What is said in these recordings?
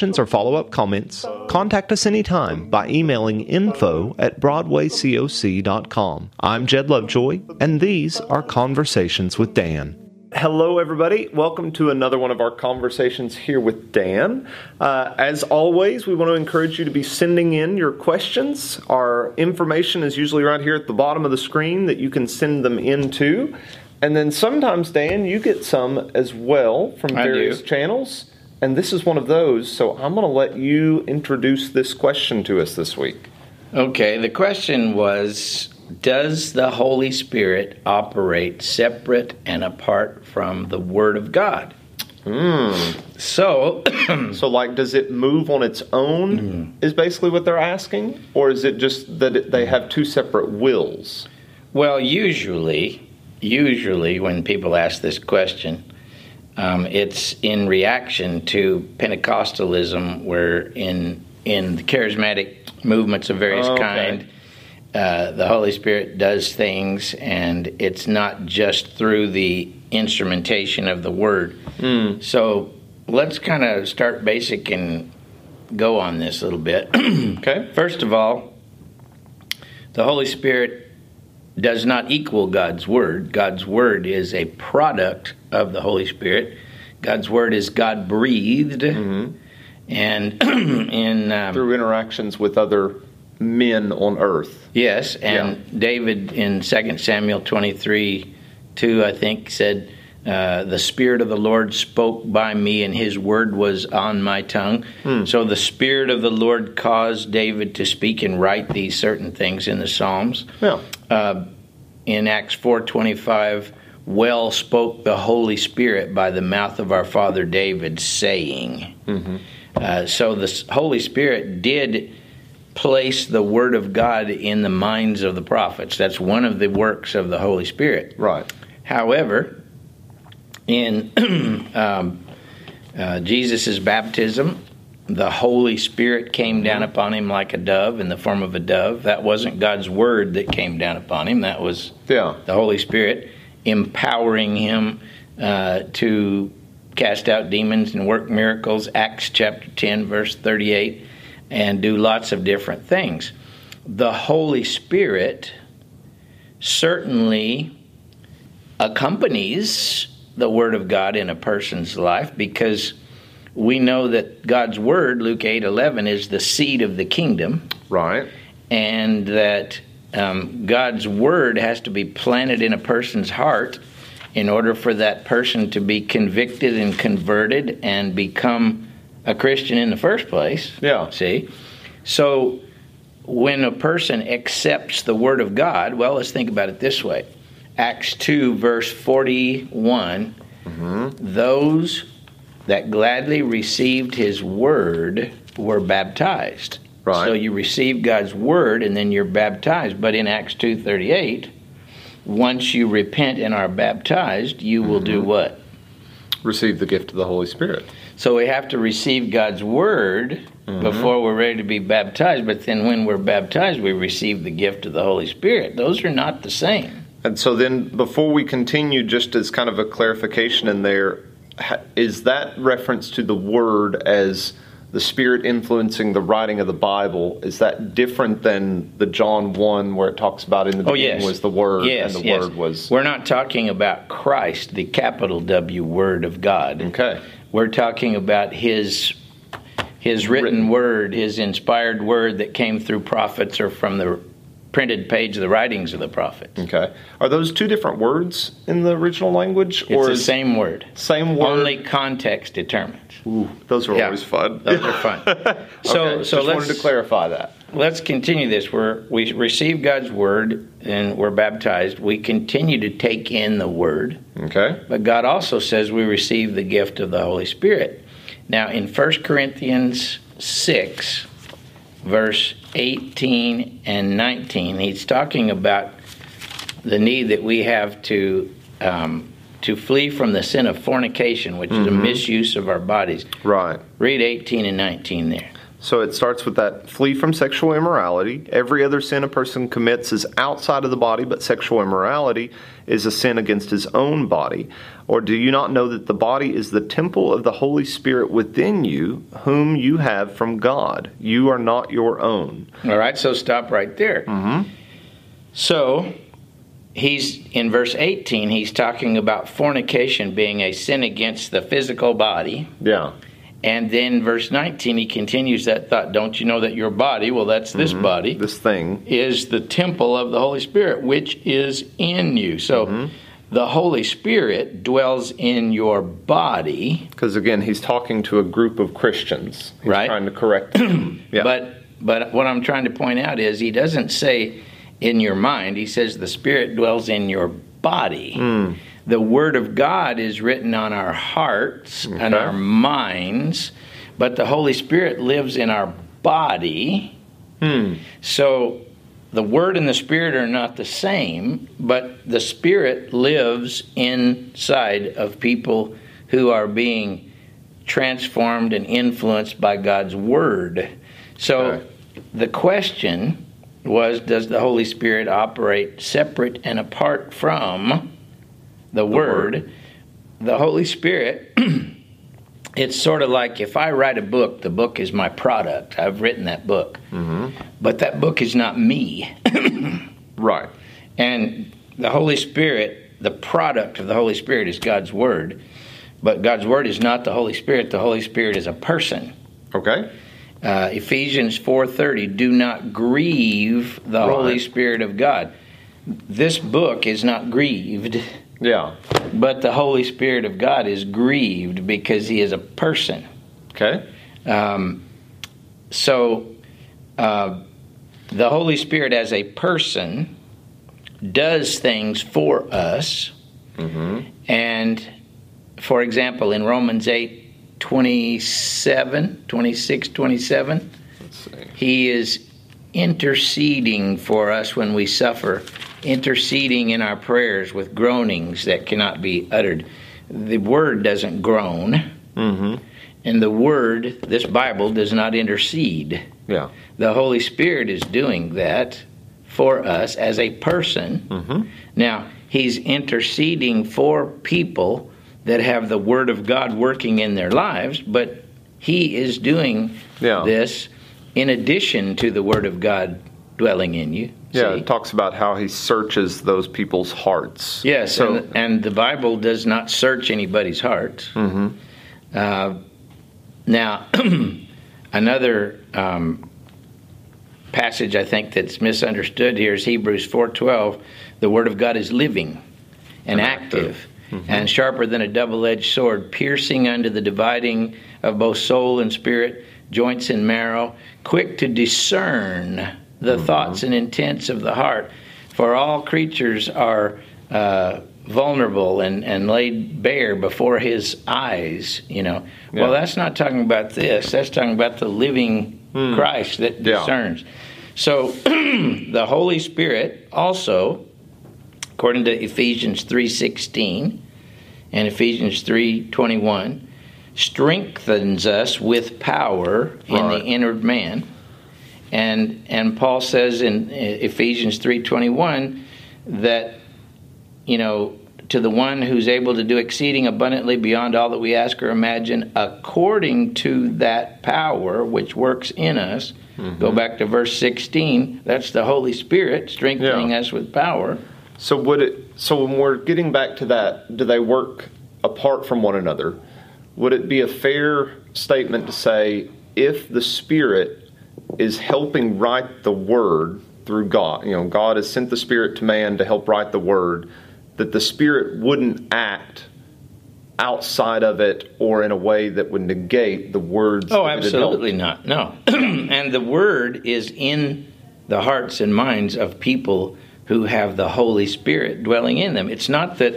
questions or follow up comments, contact us anytime by emailing info at BroadwayCoc.com. I'm Jed Lovejoy, and these are Conversations with Dan. Hello, everybody. Welcome to another one of our conversations here with Dan. Uh, as always, we want to encourage you to be sending in your questions. Our information is usually right here at the bottom of the screen that you can send them into. And then sometimes, Dan, you get some as well from various channels and this is one of those. So I'm going to let you introduce this question to us this week. Okay, the question was Does the Holy Spirit operate separate and apart from the Word of God? Mm. So, so like, does it move on its own? Mm. Is basically what they're asking, or is it just that it, they have two separate wills? Well, usually, usually when people ask this question, um, it's in reaction to Pentecostalism, where in in the charismatic movements of various oh, okay. kind, uh, the Holy Spirit does things, and it's not just through the instrumentation of the Word. Mm. So let's kind of start basic and go on this a little bit. okay. First of all, the Holy Spirit does not equal God's Word. God's Word is a product of the Holy Spirit. God's Word is God breathed. Mm-hmm. And in. Um, Through interactions with other men on earth. Yes, and yeah. David in 2 Samuel 23 2, I think, said, uh, the Spirit of the Lord spoke by me, and His word was on my tongue. Hmm. So the Spirit of the Lord caused David to speak and write these certain things in the Psalms. Yeah. Uh, in Acts four twenty five, well spoke the Holy Spirit by the mouth of our father David, saying. Mm-hmm. Uh, so the Holy Spirit did place the Word of God in the minds of the prophets. That's one of the works of the Holy Spirit. Right. However, in um, uh, Jesus' baptism, the Holy Spirit came down mm-hmm. upon him like a dove in the form of a dove. That wasn't God's word that came down upon him, that was yeah. the Holy Spirit empowering him uh, to cast out demons and work miracles, Acts chapter 10, verse 38, and do lots of different things. The Holy Spirit certainly accompanies the Word of God in a person's life because we know that God's Word, Luke 8 11, is the seed of the kingdom. Right. And that um, God's Word has to be planted in a person's heart in order for that person to be convicted and converted and become a Christian in the first place. Yeah. See? So when a person accepts the Word of God, well, let's think about it this way Acts 2, verse 41 mm-hmm. those that gladly received his word were baptized. Right. So you receive God's word and then you're baptized. But in Acts 2:38, once you repent and are baptized, you will mm-hmm. do what? Receive the gift of the Holy Spirit. So we have to receive God's word mm-hmm. before we're ready to be baptized, but then when we're baptized, we receive the gift of the Holy Spirit. Those are not the same. And so then, before we continue, just as kind of a clarification in there, is that reference to the Word as the Spirit influencing the writing of the Bible? Is that different than the John 1 where it talks about in the oh, beginning yes. was the Word yes, and the yes. Word was. We're not talking about Christ, the capital W Word of God. Okay. We're talking about His. His written, written word, his inspired word that came through prophets or from the printed page of the writings of the prophets. Okay. Are those two different words in the original language? It's or the same word. Same word. Only context determines. Ooh, those are yeah. always fun. Those are fun. so, okay, so just let's, wanted to clarify that. Let's continue this. We're, we receive God's word and we're baptized. We continue to take in the word. Okay. But God also says we receive the gift of the Holy Spirit. Now, in 1 Corinthians 6, verse 18 and 19, he's talking about the need that we have to um, to flee from the sin of fornication, which is a misuse of our bodies. Right. Read 18 and 19 there. So it starts with that flee from sexual immorality. Every other sin a person commits is outside of the body, but sexual immorality is a sin against his own body. Or do you not know that the body is the temple of the Holy Spirit within you, whom you have from God? You are not your own. All right, so stop right there. Mm-hmm. So he's in verse 18, he's talking about fornication being a sin against the physical body. Yeah. And then verse 19, he continues that thought. Don't you know that your body, well, that's this body, This thing. is the temple of the Holy Spirit, which is in you. So the Holy Spirit dwells in your body, Because again, he's talking to a group of Christians. He's Right. trying to correct them. yeah. but but what I'm trying to point out is he doesn't say in your mind. He says the Spirit dwells in your body. Hmm. The Word of God is written on our hearts and our minds, but the Holy Spirit lives in our body. Hmm. So the Word and the Spirit are not the same, but the Spirit lives inside of people who are being transformed and influenced by God's Word. So Okay. the question was Does the Holy Spirit operate separate and apart from the, Word? Word. The Holy Spirit. It's sort of like if I write a book, the book is my product. I've written that book. But that book is not me. right. And the Holy Spirit, the product of the Holy Spirit is God's Word. But God's Word is not the Holy Spirit. The Holy Spirit is a person. Okay. Uh, Ephesians 4:30 do not grieve the Holy Spirit of God. This book is not grieved, Yeah. but the Holy Spirit of God is grieved because he is a person. Okay. Um, so, uh, the Holy Spirit as a person does things for us. And, for example, in Romans 8 27, 26, 27, Let's see. he is interceding for us when we suffer, interceding in our prayers with groanings that cannot be uttered. The word doesn't groan, Mm-hmm. and the word, this Bible, does not intercede. Yeah. The Holy Spirit is doing that for us as a person. Mm-hmm. Now, He's interceding for people that have the Word of God working in their lives, but He is doing Yeah. this in addition to the Word of God dwelling in you. Yeah. See? It talks about how he searches those people's hearts. Yes, So. and, and the Bible does not search anybody's heart. hmm Uh, now, another um, passage I think that's misunderstood here is Hebrews 4:12. The Word of God is living and And active, active. and sharper than a double-edged sword, piercing unto the dividing of both soul and spirit, joints and marrow, quick to discern the thoughts and intents of the heart. For all creatures are uh, vulnerable and, and laid bare before his eyes, you know. Well, that's not talking about this. That's talking about the living Christ that. Yeah. discerns. So the Holy Spirit also, according to Ephesians 3.16 and Ephesians 3.21, strengthens us with power in the inward man. And and Paul says in Ephesians 3:21 that you know to the one who's able to do exceeding abundantly beyond all that we ask or imagine according to that power which works in us. Go mm-hmm. back to verse 16. That's the Holy Spirit strengthening Yeah. us with power. So would it? So when we're getting back to that, do they work apart from one another? Would it be a fair statement to say if the Spirit is helping write the Word through God, you know, God has sent the Spirit to man to help write the Word, that the Spirit wouldn't act outside of it or in a way that would negate the words? Oh, that it had helped? absolutely not. No. and the word is in the hearts and minds of people who have the Holy Spirit dwelling in them. It's not that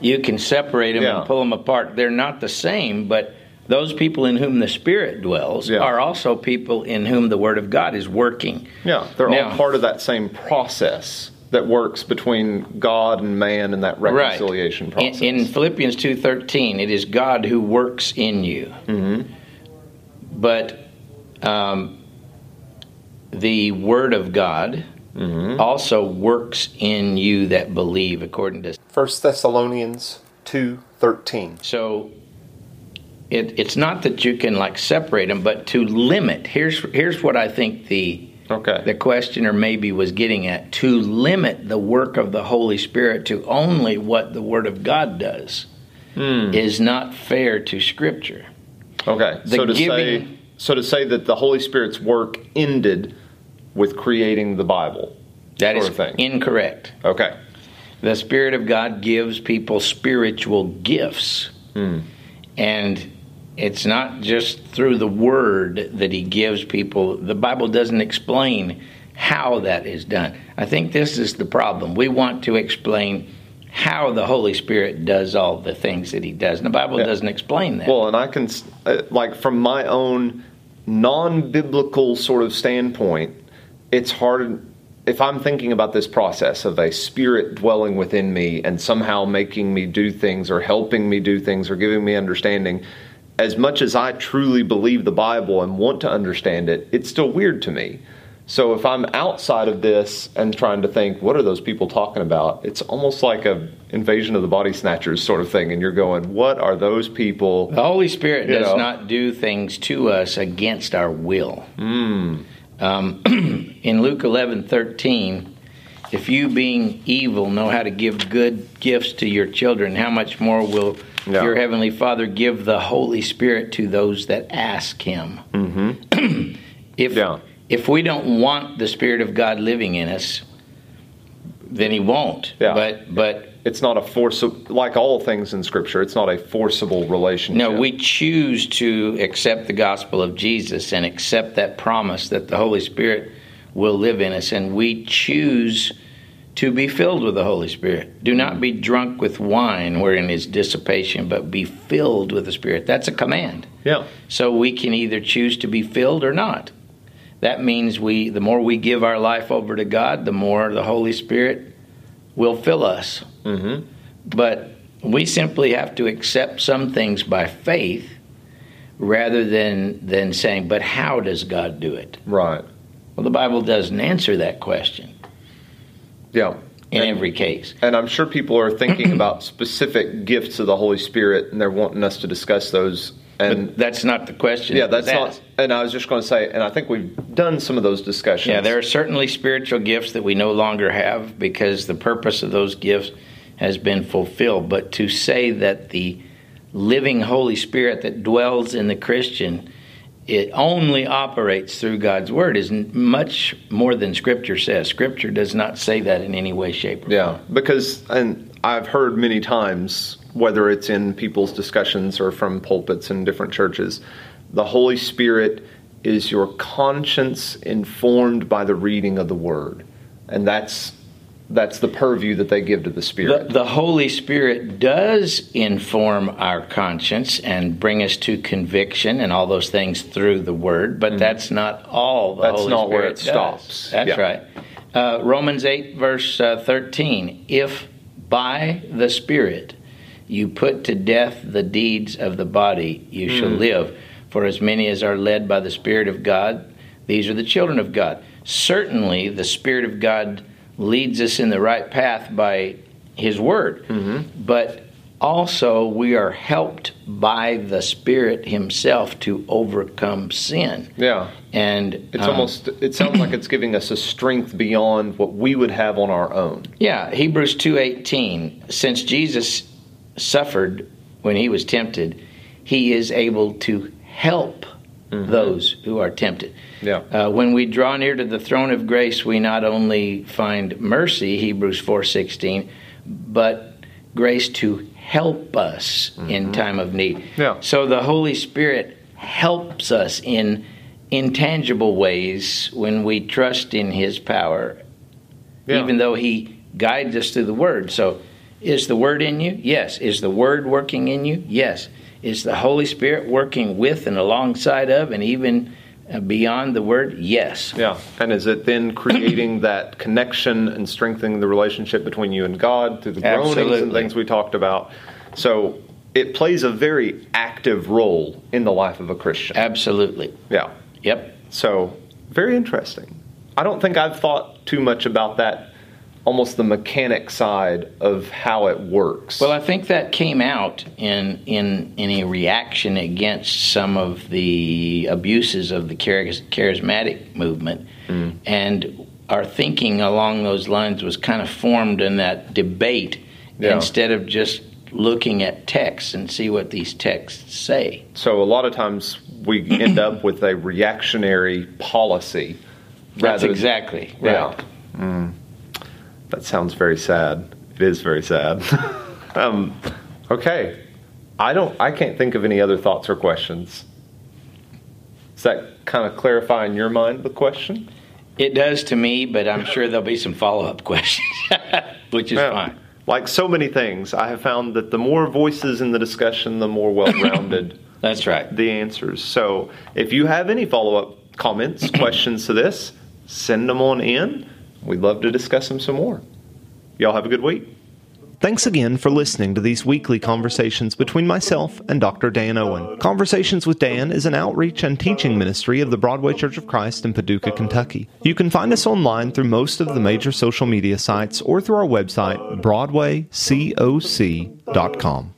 you can separate them Yeah. and pull them apart. They're not the same, but those people in whom the Spirit dwells Yeah. are also people in whom the Word of God is working. Yeah, they're Now- all part of that same process that works between God and man in that reconciliation In, process. in Philippians two thirteen, it is God who works in you. Mm-hmm. But um, the Word of God Mm-hmm. also works in you that believe, according to 1 Thessalonians 2:13. So it, it's not that you can like separate them, but to limit. Here's here's what I think the Okay. the questioner maybe was getting at: to limit the work of the Holy Spirit to only what the Word of God does Hmm. is not fair to Scripture. Okay. The so to say so to say that the Holy Spirit's work ended with creating the Bible. That is incorrect. Okay. The Spirit of God gives people spiritual gifts. Hmm. And it's not just through the Word that He gives people. The Bible doesn't explain how that is done. I think this is the problem. We want to explain how the Holy Spirit does all the things that He does. And the Bible Yeah. doesn't explain that. Well, and I can, uh, like, from my own non biblical sort of standpoint, it's hard. If I'm thinking about this process of a spirit dwelling within me and somehow making me do things or helping me do things or giving me understanding, as much as I truly believe the Bible and want to understand it, it's still weird to me. So if I'm outside of this and trying to think, what are those people talking about? It's almost like a invasion of the body snatchers sort of thing, and you're going, what are those people? The Holy Spirit does know. not do things to us against our will. Um, in Luke eleven thirteen, if you being evil know how to give good gifts to your children, how much more will Yeah. your heavenly Father give the Holy Spirit to those that ask Him? Mm-hmm. if Yeah. if we don't want the Spirit of God living in us, then He won't. Yeah. But but It's not a force, like all things in Scripture, it's not a forcible relationship. No, we choose to accept the gospel of Jesus and accept that promise that the Holy Spirit will live in us, and we choose to be filled with the Holy Spirit. Do not be drunk with wine wherein is dissipation, but be filled with the Spirit. That's a command. Yeah. So we can either choose to be filled or not. That means we the more we give our life over to God, the more the Holy Spirit will fill us. Mm-hmm. But we simply have to accept some things by faith rather than than saying, but how does God do it? Right. Well, the Bible doesn't answer that question Yeah. in And- every case. And I'm sure people are thinking about specific gifts of the Holy Spirit, and they're wanting us to discuss those. And But that's not the question. yeah, that that's not. And I was just going to say, and I think we've done some of those discussions. Yeah, there are certainly spiritual gifts that we no longer have because the purpose of those gifts has been fulfilled. But to say that the living Holy Spirit that dwells in the Christian it only operates through God's word is much more than Scripture says. Scripture does not say that in any way, shape, or Yeah, because and I've heard many times, whether it's in people's discussions or from pulpits in different churches, the Holy Spirit is your conscience informed by the reading of the Word, and that's that's the purview that they give to the The, Spirit. the Holy Spirit does inform our conscience and bring us to conviction and all those things through the Word, but that's not all the Mm-hmm. That's Holy not where it does. stops. That's Yeah. right. Uh, Romans 8, verse uh, 13. If by the Spirit you put to death the deeds of the body, you Mm. shall live. For as many as are led by the Spirit of God, these are the children of God. Certainly, the Spirit of God leads us in the right path by His Word. Mm-hmm. But also, we are helped by the Spirit Himself to overcome sin. yeah, And it's um, almost it sounds like it's giving us a strength beyond what we would have on our own. Yeah, Hebrews 2:18 since Jesus suffered when he was tempted, he is able to help those who are tempted. Yeah. Uh, when we draw near to the throne of grace, we not only find mercy, Hebrews 4:16, but grace to help us in time of need. Yeah. So the Holy Spirit helps us in intangible ways when we trust in his power Yeah. even though he guides us through the word. So, is the word in you? Yes. Is the word working in you? Yes. Is the Holy Spirit working with and alongside of and even uh, beyond the word? Yes. Yeah. And is it then creating that connection and strengthening the relationship between you and God through the groanings Absolutely. and things we talked about? So it plays a very active role in the life of a Christian. Absolutely. Yeah. Yep. So very interesting. I don't think I've thought too much about that almost the mechanic side of how it works. Well, I think that came out in in in a reaction against some of the abuses of the charismatic movement, Mm. and our thinking along those lines was kind of formed in that debate Yeah. instead of just looking at texts and see what these texts say. So a lot of times we end up with a reactionary policy. That's exactly Yeah. right. Mm. That sounds very sad. It is very sad. um, okay. I don't. I can't think of any other thoughts or questions. Does that kind of clarify in your mind the question? It does to me, but I'm sure there'll be some follow up questions, which is Yeah. fine. Like so many things, I have found that the more voices in the discussion, the more well rounded That's right. the answers. So if you have any follow up comments, questions to this, send them on in. We'd love to discuss them some more. Y'all have a good week. Thanks again for listening to these weekly conversations between myself and Dr. Dan Owen. Conversations with Dan is an outreach and teaching ministry of the Broadway Church of Christ in Paducah, Kentucky. You can find us online through most of the major social media sites or through our website, broadwaycoc.com.